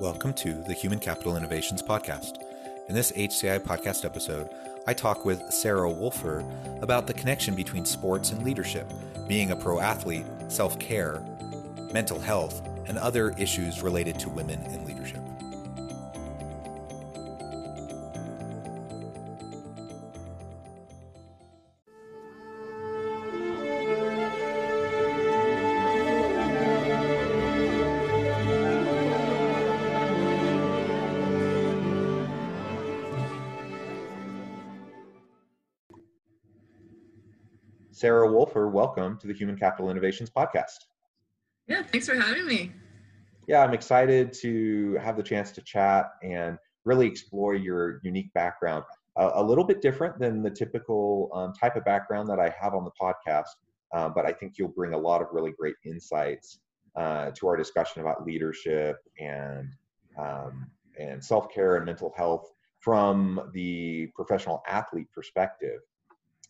Welcome to the Human Capital Innovations Podcast. In this HCI podcast episode, I talk with Sarah Wolfer about the connection between sports and leadership, being a pro athlete, self care, mental health, and other issues related to women in leadership. Sarah Wolfer, welcome to the Human Capital Innovations Podcast. Yeah, thanks for having me. Yeah, I'm excited to have the chance to chat and really explore your unique background. Uh, a little bit different than the typical um, type of background that I have on the podcast, uh, but I think you'll bring a lot of really great insights uh, to our discussion about leadership and um, and self care and mental health from the professional athlete perspective.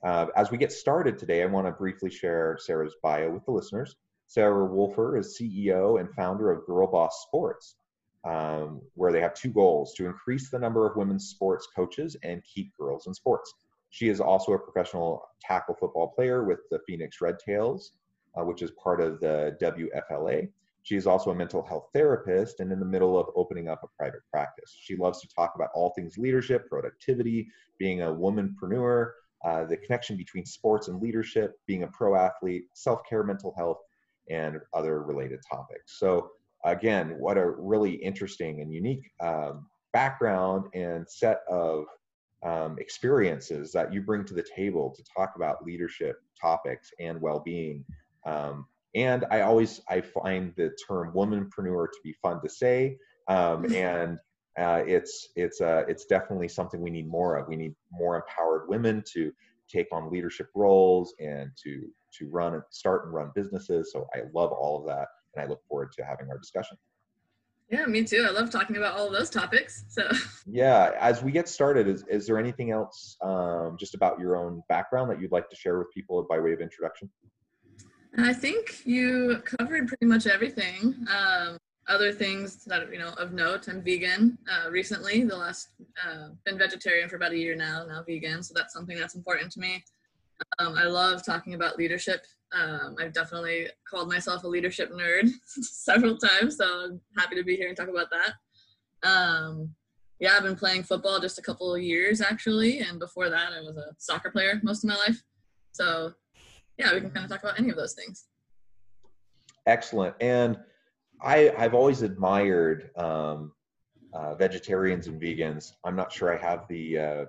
Uh, as we get started today, I want to briefly share Sarah's bio with the listeners. Sarah Wolfer is CEO and founder of Girl Boss Sports, um, where they have two goals to increase the number of women's sports coaches and keep girls in sports. She is also a professional tackle football player with the Phoenix Red Tails, uh, which is part of the WFLA. She is also a mental health therapist and in the middle of opening up a private practice. She loves to talk about all things leadership, productivity, being a womanpreneur, uh, the connection between sports and leadership, being a pro athlete, self care, mental health, and other related topics. So, again, what a really interesting and unique um, background and set of um, experiences that you bring to the table to talk about leadership topics and well being. Um, and I always I find the term womanpreneur to be fun to say, um, and uh, it's it's uh, it's definitely something we need more of. We need more empowered women to take on leadership roles and to to run and start and run businesses. So I love all of that, and I look forward to having our discussion. Yeah, me too. I love talking about all of those topics. So yeah, as we get started, is is there anything else um, just about your own background that you'd like to share with people by way of introduction? I think you covered pretty much everything. Um, other things that you know of note. I'm vegan uh, recently the last uh, been vegetarian for about a year now now vegan so that's something that's important to me. Um, i love talking about leadership. Um, i've definitely called myself a leadership nerd several times so i'm happy to be here and talk about that. Um, yeah i've been playing football just a couple of years actually and before that i was a soccer player most of my life. So yeah we can kind of talk about any of those things. Excellent. And I, I've always admired um, uh, vegetarians and vegans. I'm not sure I have the uh,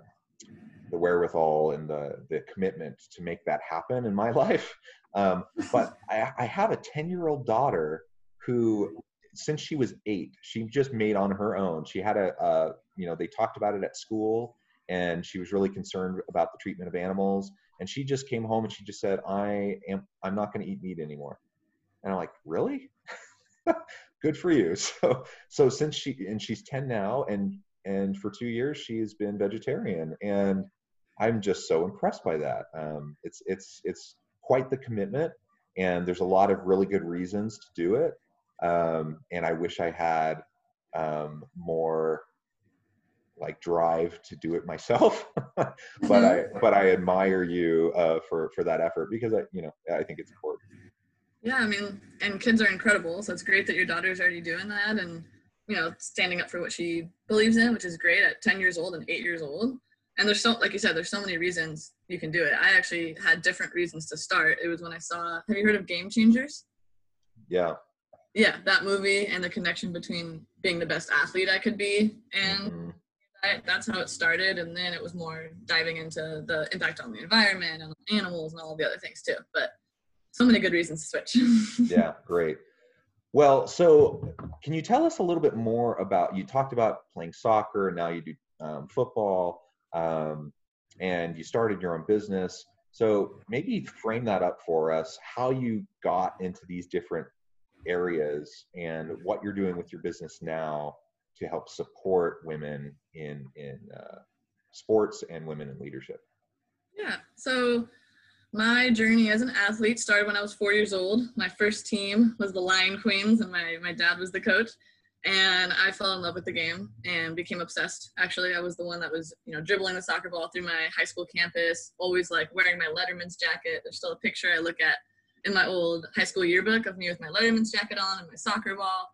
the wherewithal and the the commitment to make that happen in my life. Um, but I, I have a 10 year old daughter who, since she was eight, she just made on her own. She had a, a you know they talked about it at school, and she was really concerned about the treatment of animals. And she just came home and she just said, "I am I'm not going to eat meat anymore." And I'm like, really? good for you. So so since she and she's 10 now and and for two years she's been vegetarian and I'm just so impressed by that. Um, it's it's it's quite the commitment and there's a lot of really good reasons to do it. Um, and I wish I had um, more like drive to do it myself but i but i admire you uh, for for that effort because i you know i think it's important yeah, I mean, and kids are incredible. So it's great that your daughter's already doing that and, you know, standing up for what she believes in, which is great at 10 years old and eight years old. And there's so, like you said, there's so many reasons you can do it. I actually had different reasons to start. It was when I saw, have you heard of Game Changers? Yeah. Yeah, that movie and the connection between being the best athlete I could be and mm-hmm. that, that's how it started. And then it was more diving into the impact on the environment and animals and all the other things too. But so many good reasons to switch. yeah, great. Well, so can you tell us a little bit more about? You talked about playing soccer, and now you do um, football, um, and you started your own business. So maybe frame that up for us. How you got into these different areas, and what you're doing with your business now to help support women in in uh, sports and women in leadership. Yeah. So my journey as an athlete started when I was four years old. My first team was the Lion Queens, and my, my dad was the coach. And I fell in love with the game and became obsessed. Actually, I was the one that was, you know, dribbling the soccer ball through my high school campus, always like wearing my Letterman's jacket. There's still a picture I look at in my old high school yearbook of me with my Letterman's jacket on and my soccer ball.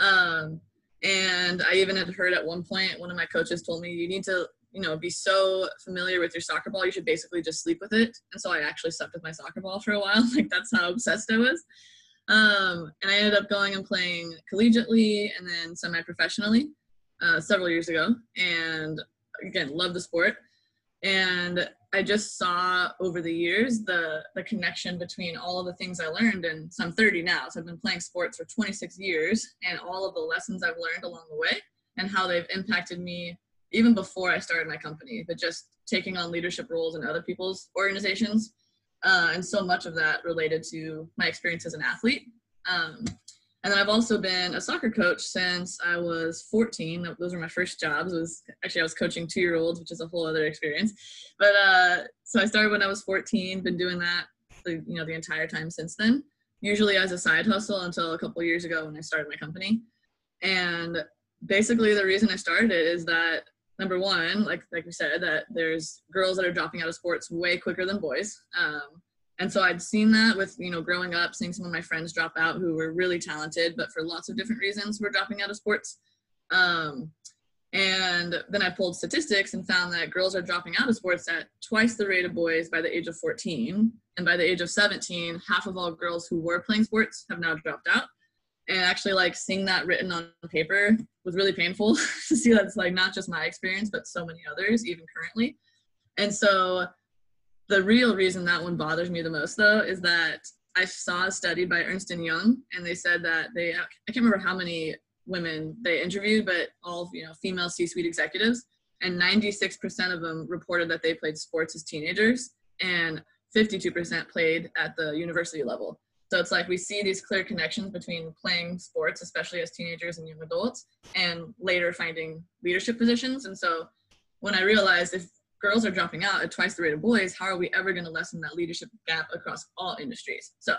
Um, and I even had heard at one point, one of my coaches told me, you need to you know, be so familiar with your soccer ball, you should basically just sleep with it. And so I actually slept with my soccer ball for a while. like that's how obsessed I was. Um, and I ended up going and playing collegiately and then semi-professionally uh, several years ago. And again, love the sport. And I just saw over the years the the connection between all of the things I learned. And so I'm 30 now, so I've been playing sports for 26 years, and all of the lessons I've learned along the way and how they've impacted me even before I started my company, but just taking on leadership roles in other people's organizations. Uh, and so much of that related to my experience as an athlete. Um, and then I've also been a soccer coach since I was 14. Those were my first jobs. It was actually I was coaching two-year-olds, which is a whole other experience. But uh, so I started when I was 14. Been doing that, the, you know, the entire time since then. Usually as a side hustle until a couple years ago when I started my company. And basically, the reason I started it is that number one, like like we said, that there's girls that are dropping out of sports way quicker than boys. Um, and so I'd seen that with you know growing up, seeing some of my friends drop out who were really talented, but for lots of different reasons were dropping out of sports. Um, and then I pulled statistics and found that girls are dropping out of sports at twice the rate of boys by the age of 14. And by the age of 17, half of all girls who were playing sports have now dropped out and actually like seeing that written on paper was really painful to see that's like not just my experience but so many others even currently. And so the real reason that one bothers me the most though is that i saw a study by ernst and young and they said that they i can't remember how many women they interviewed but all you know female c-suite executives and 96% of them reported that they played sports as teenagers and 52% played at the university level so it's like we see these clear connections between playing sports, especially as teenagers and young adults, and later finding leadership positions. And so when I realized if girls are dropping out at twice the rate of boys, how are we ever going to lessen that leadership gap across all industries? So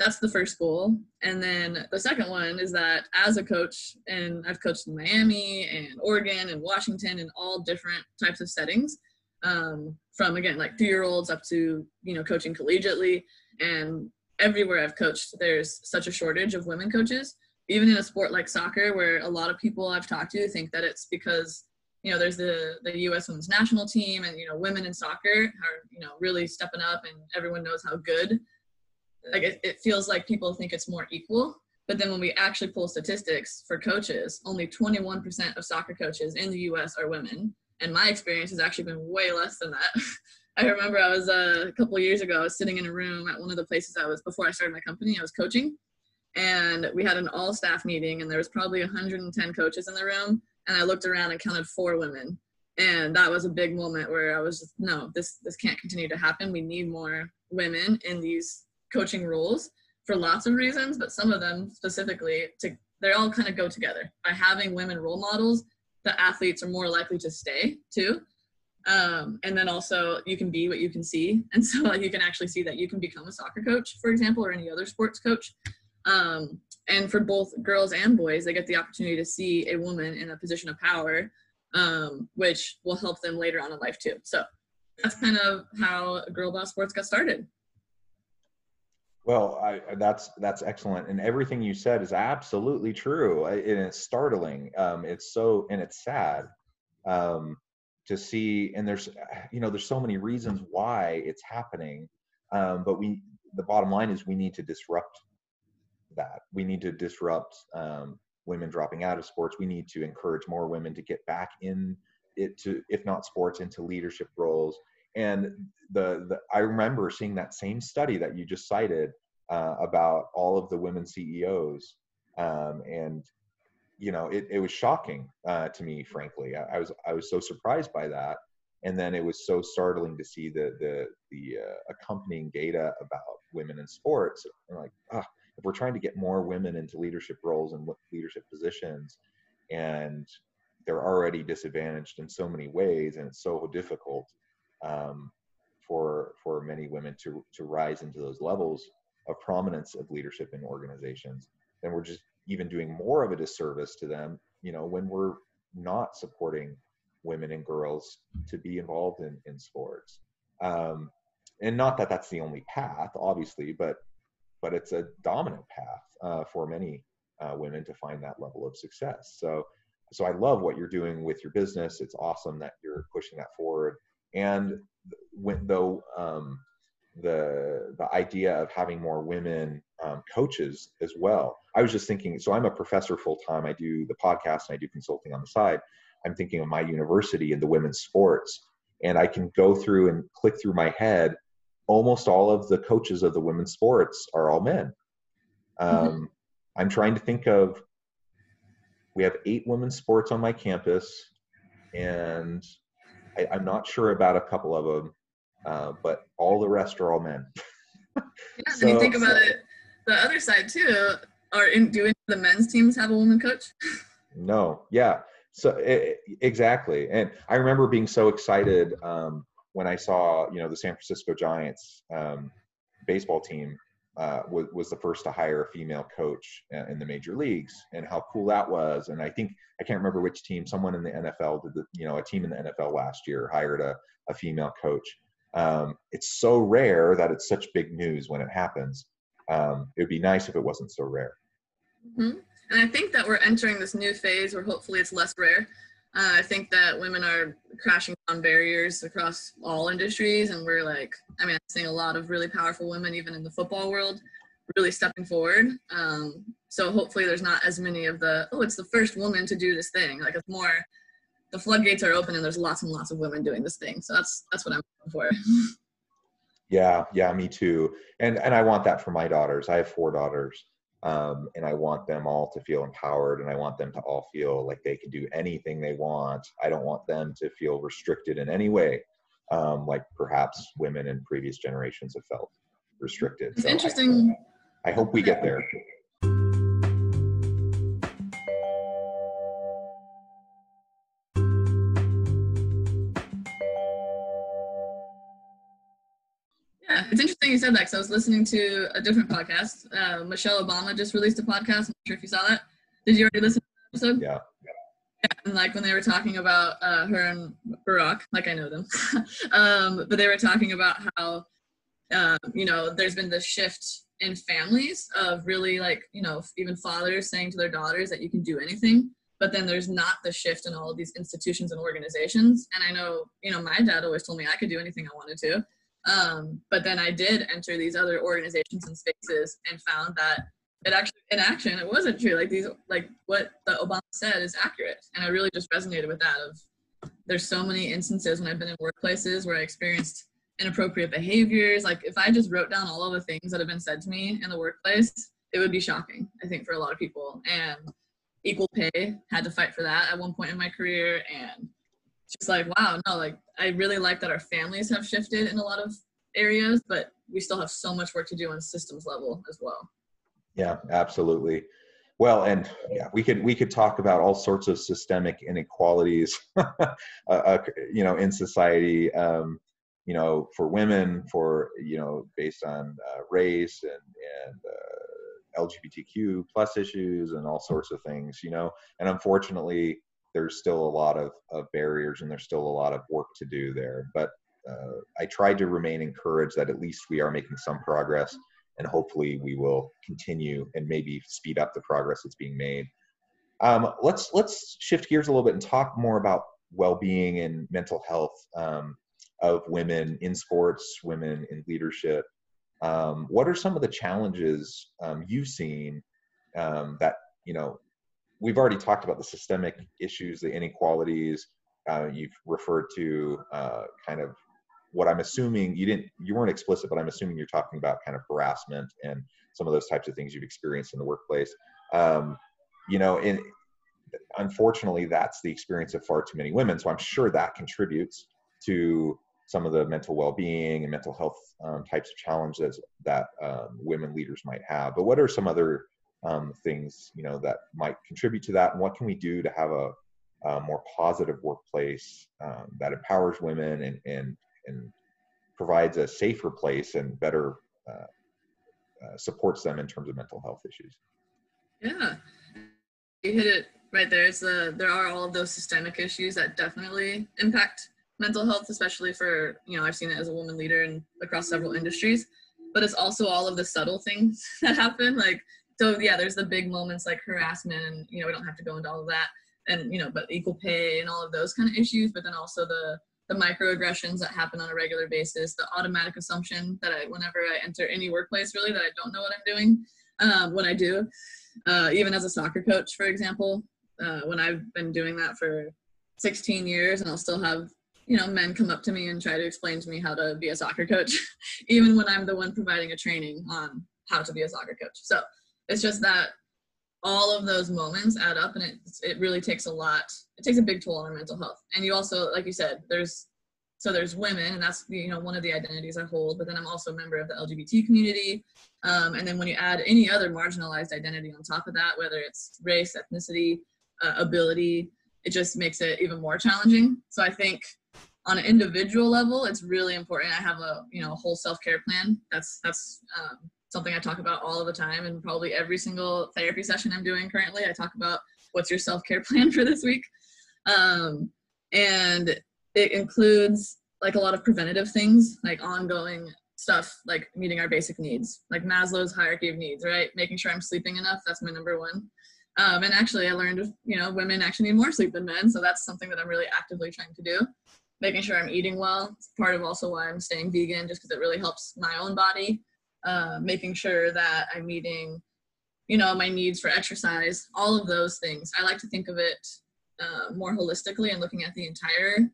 that's the first goal. And then the second one is that as a coach, and I've coached in Miami and Oregon and Washington and all different types of settings, um, from again like two year olds up to you know coaching collegiately and everywhere I've coached, there's such a shortage of women coaches. Even in a sport like soccer, where a lot of people I've talked to think that it's because you know there's the the U.S. women's national team, and you know women in soccer are you know really stepping up, and everyone knows how good. Like it, it feels like people think it's more equal, but then when we actually pull statistics for coaches, only 21% of soccer coaches in the U.S. are women, and my experience has actually been way less than that. I remember I was uh, a couple years ago, I was sitting in a room at one of the places I was before I started my company. I was coaching, and we had an all staff meeting, and there was probably 110 coaches in the room. And I looked around and counted four women, and that was a big moment where I was just, no, this this can't continue to happen. We need more women in these coaching roles for lots of reasons, but some of them specifically to they all kind of go together. By having women role models, the athletes are more likely to stay too um, and then also you can be what you can see. And so you can actually see that you can become a soccer coach, for example, or any other sports coach. Um, and for both girls and boys, they get the opportunity to see a woman in a position of power, um, which will help them later on in life too. So that's kind of how Girl Boss Sports got started. Well, I, that's that's excellent, and everything you said is absolutely true, and it's startling. Um, it's so and it's sad. Um, to see and there's you know there's so many reasons why it's happening um, but we the bottom line is we need to disrupt that. We need to disrupt um, women dropping out of sports. We need to encourage more women to get back in it to if not sports into leadership roles. And the, the i remember seeing that same study that you just cited uh, about all of the women ceos um, and you know it, it was shocking uh, to me frankly. I, I, was i was so surprised by that. And then it was so startling to see the the the uh, accompanying data about women in sports. And like ah, if we're trying to get more women into leadership roles and leadership positions and they're already disadvantaged in so many ways and it's so difficult um, for for many women to to rise into those levels of prominence of leadership in organizations then we're just even doing more of a disservice to them you know when we're not supporting women and girls to be involved in in sports. Um, and not that that's the only path obviously but but it's a dominant path uh, for many uh, women to find that level of success. So so i love what you're doing with your business. It's awesome that you're pushing that forward. And when though um, the the idea of having more women um, coaches as well. I was just thinking. So I'm a professor full time. I do the podcast and I do consulting on the side. I'm thinking of my university and the women's sports, and I can go through and click through my head. Almost all of the coaches of the women's sports are all men. Mm-hmm. Um, mm-hmm. I'm trying to think of. We have eight women's sports on my campus, and I, I'm not sure about a couple of them uh, but all the rest are all men. yeah, so, and you think about it, the other side too. Are in doing the men's teams have a woman coach? no, yeah. So it, exactly, and I remember being so excited um, when I saw you know the San Francisco Giants um, baseball team uh, was, was the first to hire a female coach uh, in the major leagues and how cool that was. And I think, I can't remember which team, someone in the NFL did the, you know, a team in the NFL last year hired a, a female coach um, it's so rare that it's such big news when it happens. Um, it would be nice if it wasn't so rare. Mm-hmm. And I think that we're entering this new phase where hopefully it's less rare. Uh, I think that women are crashing down barriers across all industries, and we're like, I mean, I'm seeing a lot of really powerful women, even in the football world, really stepping forward. Um, so hopefully, there's not as many of the, oh, it's the first woman to do this thing. Like, it's more, the floodgates are open and there's lots and lots of women doing this thing. So that's that's what I'm for. Yeah, yeah, me too. And and I want that for my daughters. I have four daughters. Um, and I want them all to feel empowered and I want them to all feel like they can do anything they want. I don't want them to feel restricted in any way, um, like perhaps women in previous generations have felt restricted. It's so interesting. I, I hope we get there. You said that because I was listening to a different podcast. Uh, Michelle Obama just released a podcast. I'm not sure if you saw that. Did you already listen to the episode? Yeah. yeah. And like when they were talking about uh, her and Barack, like I know them, um, but they were talking about how, um, you know, there's been this shift in families of really like, you know, even fathers saying to their daughters that you can do anything but then there's not the shift in all of these institutions and organizations and i know you know my dad always told me i could do anything i wanted to um, but then I did enter these other organizations and spaces and found that it actually in action it wasn't true. Like these like what the Obama said is accurate. And I really just resonated with that of there's so many instances when I've been in workplaces where I experienced inappropriate behaviors. Like if I just wrote down all of the things that have been said to me in the workplace, it would be shocking, I think, for a lot of people. And equal pay had to fight for that at one point in my career and just like wow no like i really like that our families have shifted in a lot of areas but we still have so much work to do on systems level as well. Yeah absolutely. Well and yeah we could we could talk about all sorts of systemic inequalities uh, uh, you know in society um, you know for women for you know based on uh, race and and uh, lgbtq plus issues and all sorts of things you know? And unfortunately there's still a lot of, of barriers and there's still a lot of work to do there. But uh, I tried to remain encouraged that at least we are making some progress and hopefully we will continue and maybe speed up the progress that's being made. Um, let's let's shift gears a little bit and talk more about well-being and mental health um, of women in sports, women in leadership. Um, what are some of the challenges um, you've seen um, that you know we've already talked about the systemic issues, the inequalities. Uh, you've referred to uh, kind of what I'm assuming you didn't, you weren't explicit, but I'm assuming you're talking about kind of harassment and some of those types of things you've experienced in the workplace. um, you know, and unfortunately, that's the experience of far too many women. So I'm sure that contributes to some of the mental well-being and mental health um, types of challenges that um, women leaders might have. But what are some other um, things you know that might contribute to that, and what can we do to have a, a more positive workplace um, that empowers women and and and provides a safer place and better uh, uh, supports them in terms of mental health issues? Yeah, you hit it right there. It's the there are all of those systemic issues that definitely impact mental health, especially for, you know, I've seen it as a woman leader and across several industries, but it's also all of the subtle things that happen. Like, so yeah, there's the big moments like harassment and, you know, we don't have to go into all of that and, you know, but equal pay and all of those kind of issues, but then also the, the microaggressions that happen on a regular basis, the automatic assumption that I, whenever I enter any workplace, really, that I don't know what I'm doing um, when I do. Uh, even as a soccer coach, for example, uh, when I've been doing that for 16 years and I'll still have you know, men come up to me and try to explain to me how to be a soccer coach, even when I'm the one providing a training on how to be a soccer coach. So it's just that all of those moments add up and it, it really takes a lot. It takes a big toll on our mental health. And you also, like you said, there's, so there's women and that's, you know, one of the identities I hold, but then I'm also a member of the LGBT community. Um, and then when you add any other marginalized identity on top of that, whether it's race, ethnicity, uh, ability, it just makes it even more challenging. So I think on an individual level, it's really important. I have a you know a whole self care plan. That's that's um, something I talk about all the time, and probably every single therapy session I'm doing currently, I talk about what's your self care plan for this week, um, and it includes like a lot of preventative things, like ongoing stuff, like meeting our basic needs, like Maslow's hierarchy of needs, right? Making sure I'm sleeping enough. That's my number one. Um, and actually, I learned, you know, women actually need more sleep than men. So that's something that I'm really actively trying to do making sure I'm eating well. It's part of also why I'm staying vegan, just because it really helps my own body. Uh, making sure that I'm meeting, you know, my needs for exercise, all of those things. I like to think of it uh, more holistically and looking at the entire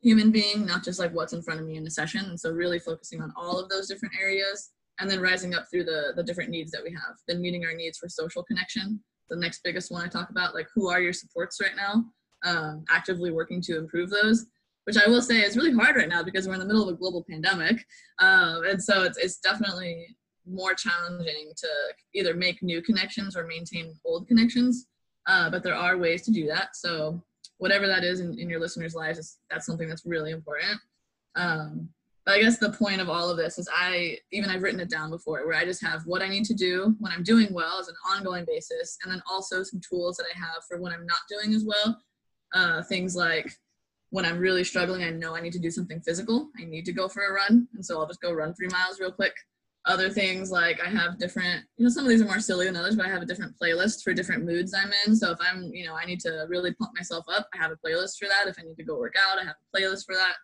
human being, not just like what's in front of me in a session. And so really focusing on all of those different areas and then rising up through the, the different needs that we have. Then meeting our needs for social connection, the next biggest one I talk about, like who are your supports right now? Um, actively working to improve those which I will say is really hard right now because we're in the middle of a global pandemic. Um, and so it's, it's definitely more challenging to either make new connections or maintain old connections. Uh, but there are ways to do that. So whatever that is in, in your listeners' lives, is, that's something that's really important. Um, but I guess the point of all of this is I, even I've written it down before, where I just have what I need to do when I'm doing well as an ongoing basis, and then also some tools that I have for when I'm not doing as well. Uh, things like when I'm really struggling, I know I need to do something physical. I need to go for a run. And so I'll just go run three miles real quick. Other things like I have different, you know, some of these are more silly than others, but I have a different playlist for different moods I'm in. So if I'm, you know, I need to really pump myself up, I have a playlist for that. If I need to go work out, I have a playlist for that.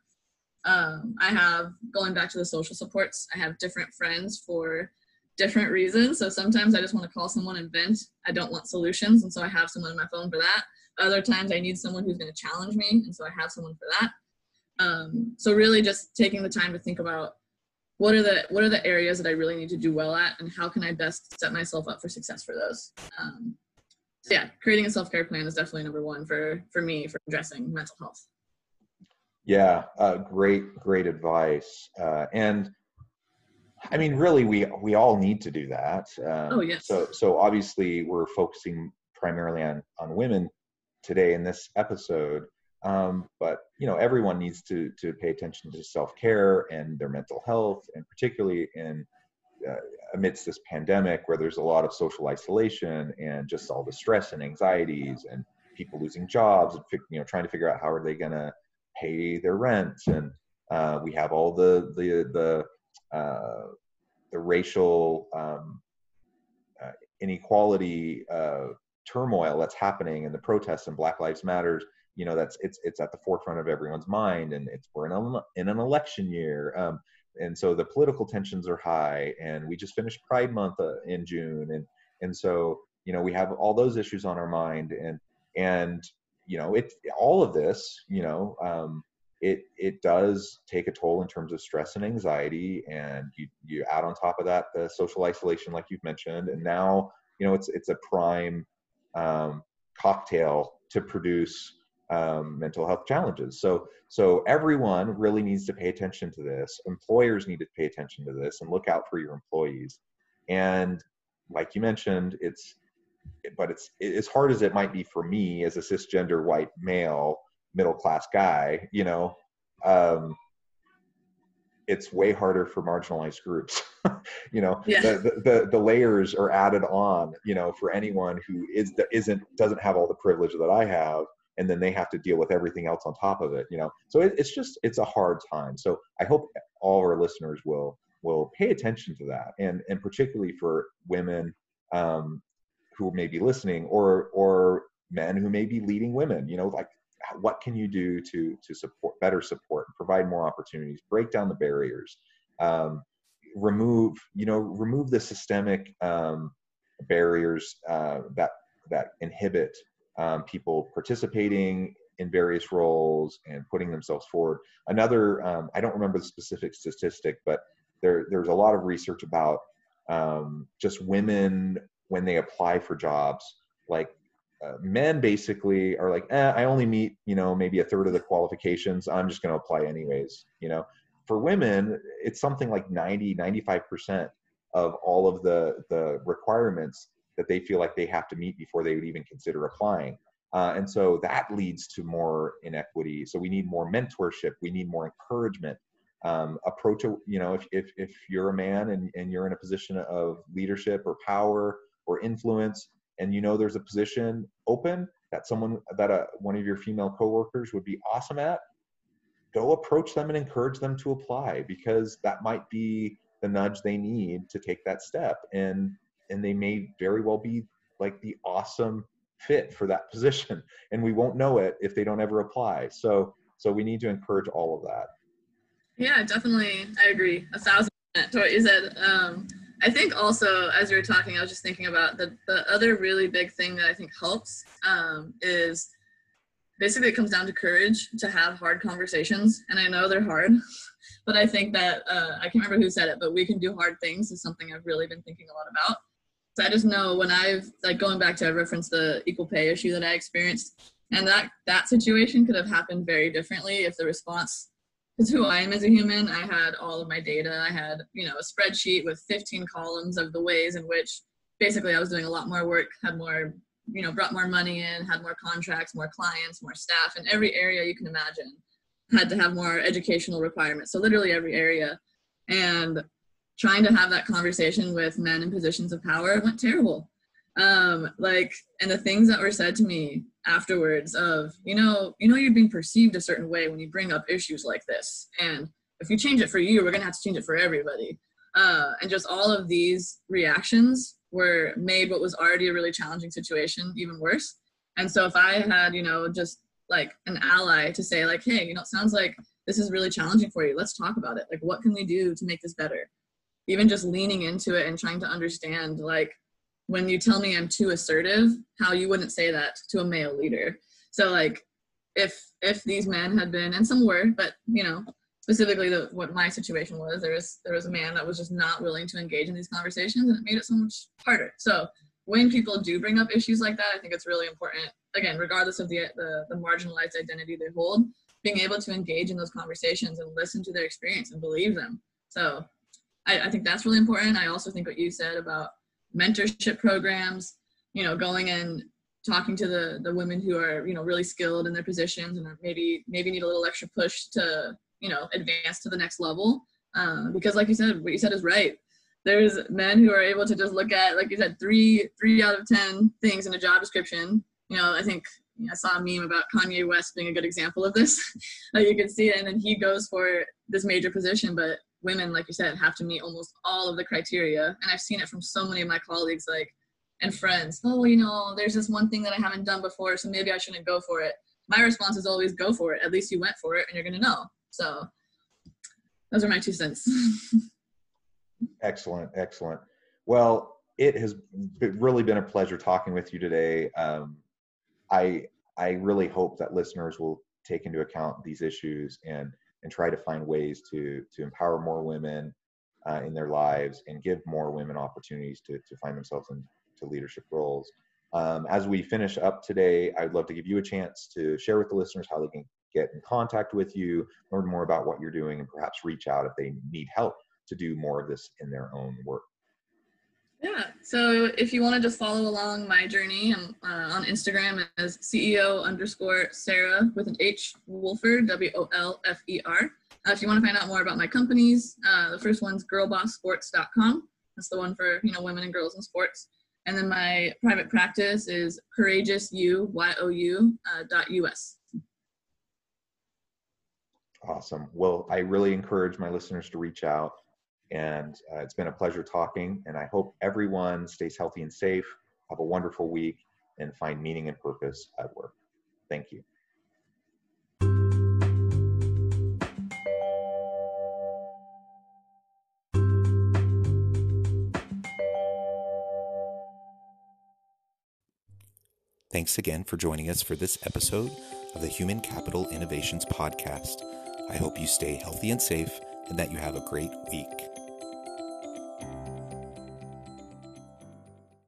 Um, I have, going back to the social supports, I have different friends for different reasons. So sometimes I just want to call someone and vent. I don't want solutions. And so I have someone on my phone for that. Other times I need someone who's going to challenge me, and so I have someone for that. Um, so really, just taking the time to think about what are the what are the areas that I really need to do well at, and how can I best set myself up for success for those. Um, so yeah, creating a self care plan is definitely number one for for me for addressing mental health. Yeah, uh, great great advice, uh, and I mean, really, we we all need to do that. Um, oh yes. So so obviously, we're focusing primarily on on women today in this episode. Um, but you know, everyone needs to to pay attention to self care and their mental health, and particularly in uh, amidst this pandemic where there's a lot of social isolation and just all the stress and anxieties and people losing jobs and you know trying to figure out how are they going to pay their rent and uh, we have all the the the uh, the racial um, uh, inequality uh, turmoil that's happening and the protests and Black Lives Matters, you know, that's it's it's at the forefront of everyone's mind, and it's we're in, a, in an election year, um, and so the political tensions are high, and we just finished Pride Month uh, in June, and and so you know we have all those issues on our mind, and and you know it all of this, you know. Um, it it does take a toll in terms of stress and anxiety and you you add on top of that the social isolation like you've mentioned and now you know, it's it's a prime um, cocktail to produce um, mental health challenges. So so everyone really needs to pay attention to this. Employers need to pay attention to this and look out for your employees. And like you mentioned, it's but it's as hard as it might be for me as a cisgender white male middle class guy, you know, um, it's way harder for marginalized groups. you know, yeah. the, the, the layers are added on, you know, for anyone who is isn't doesn't have all the privilege that I have, and then they have to deal with everything else on top of it. You know, so it, it's just it's a hard time. So I hope all our listeners will will pay attention to that, and and particularly for women um, who may be listening, or or men who may be leading women. You know, like what can you do to to support better support provide more opportunities break down the barriers um, remove you know remove the systemic um, barriers uh, that that inhibit um, people participating in various roles and putting themselves forward. Another um, i don't remember the specific statistic but there there's a lot of research about um, just women when they apply for jobs like uh, men basically are like, eh, I only meet, you know, maybe a third of the qualifications. I'm just going to apply anyways. You know, for women, it's something like 90, 95% of all of the, the requirements that they feel like they have to meet before they would even consider applying. Uh, and so that leads to more inequity. So we need more mentorship. We need more encouragement. Um, approach, you know, if, if, if you're a man and, and you're in a position of leadership or power or influence, and you know there's a position open that someone that a, one of your female coworkers would be awesome at go approach them and encourage them to apply because that might be the nudge they need to take that step. And and they may very well be like the awesome fit for that position and we won't know it if they don't ever apply. So so we need to encourage all of that. Yeah definitely. I agree. A thousand percent. To what you said. Um I think also as you were talking, I was just thinking about the, the other really big thing that I think helps um, is basically it comes down to courage to have hard conversations. And I know they're hard, but I think that uh, I can't remember who said it, but we can do hard things is something I've really been thinking a lot about. So I just know when I've like going back to I the equal pay issue that I experienced, and that that situation could have happened very differently if the response because who I am as a human, I had all of my data. I had, you know, a spreadsheet with 15 columns of the ways in which basically I was doing a lot more work, had more, you know, brought more money in, had more contracts, more clients, more staff in every area you can imagine. Had to have more educational requirements. So literally every area. And trying to have that conversation with men in positions of power went terrible um like and the things that were said to me afterwards of you know you know you're being perceived a certain way when you bring up issues like this. And if you change it for you we're gonna have to change it for everybody. Uh and just all of these reactions were made what was already a really challenging situation even worse. And so if i had you know just like an ally to say like hey you know it sounds like this is really challenging for you. Let's talk about it. Like what can we do to make this better? Even just leaning into it and trying to understand like when you tell me I'm too assertive, how you wouldn't say that to a male leader. So like if if these men had been and some were, but you know, specifically the what my situation was, there was there was a man that was just not willing to engage in these conversations and it made it so much harder. So when people do bring up issues like that, I think it's really important, again, regardless of the the, the marginalized identity they hold, being able to engage in those conversations and listen to their experience and believe them. So I, I think that's really important. I also think what you said about mentorship programs, you know, going and talking to the the women who are you know really skilled in their positions and maybe maybe need a little extra push to you know advance to the next level. Um, because like you said, what you said is right. There's men who are able to just look at, like you said, three three out of ten things in a job description. You know, I think I saw a meme about Kanye West being a good example of this. like you can see it, and then he goes for this major position, but women, like you said, have to meet almost all of the criteria. And I've seen it from so many of my colleagues, like and friends. Oh, you know, there's this one thing that I haven't done before, so maybe I shouldn't go for it. My response is always go for it. At least you went for it, and you're gonna know. So those are my two cents. excellent, excellent. Well, it has really been a pleasure talking with you today. Um, I I really hope that listeners will take into account these issues and and try to find ways to to empower more women uh, in their lives and give more women opportunities to, to find themselves in to leadership roles. Um, as we finish up today, I'd love to give you a chance to share with the listeners how they can get in contact with you, learn more about what you're doing, and perhaps reach out if they need help to do more of this in their own work. Yeah. So if you want to just follow along my journey, I'm uh, on Instagram as CEO underscore Sarah with an H Wolfer W O L F E R. Uh, if you want to find out more about my companies, uh, the first one's girlbosssports.com. That's the one for you know women and girls in sports. And then my private practice is courageousyou y o u uh, dot us. Awesome. Well, I really encourage my listeners to reach out. And uh, it's been a pleasure talking. And I hope everyone stays healthy and safe. Have a wonderful week and find meaning and purpose at work. Thank you. Thanks again for joining us for this episode of the Human Capital Innovations Podcast. I hope you stay healthy and safe and that you have a great week.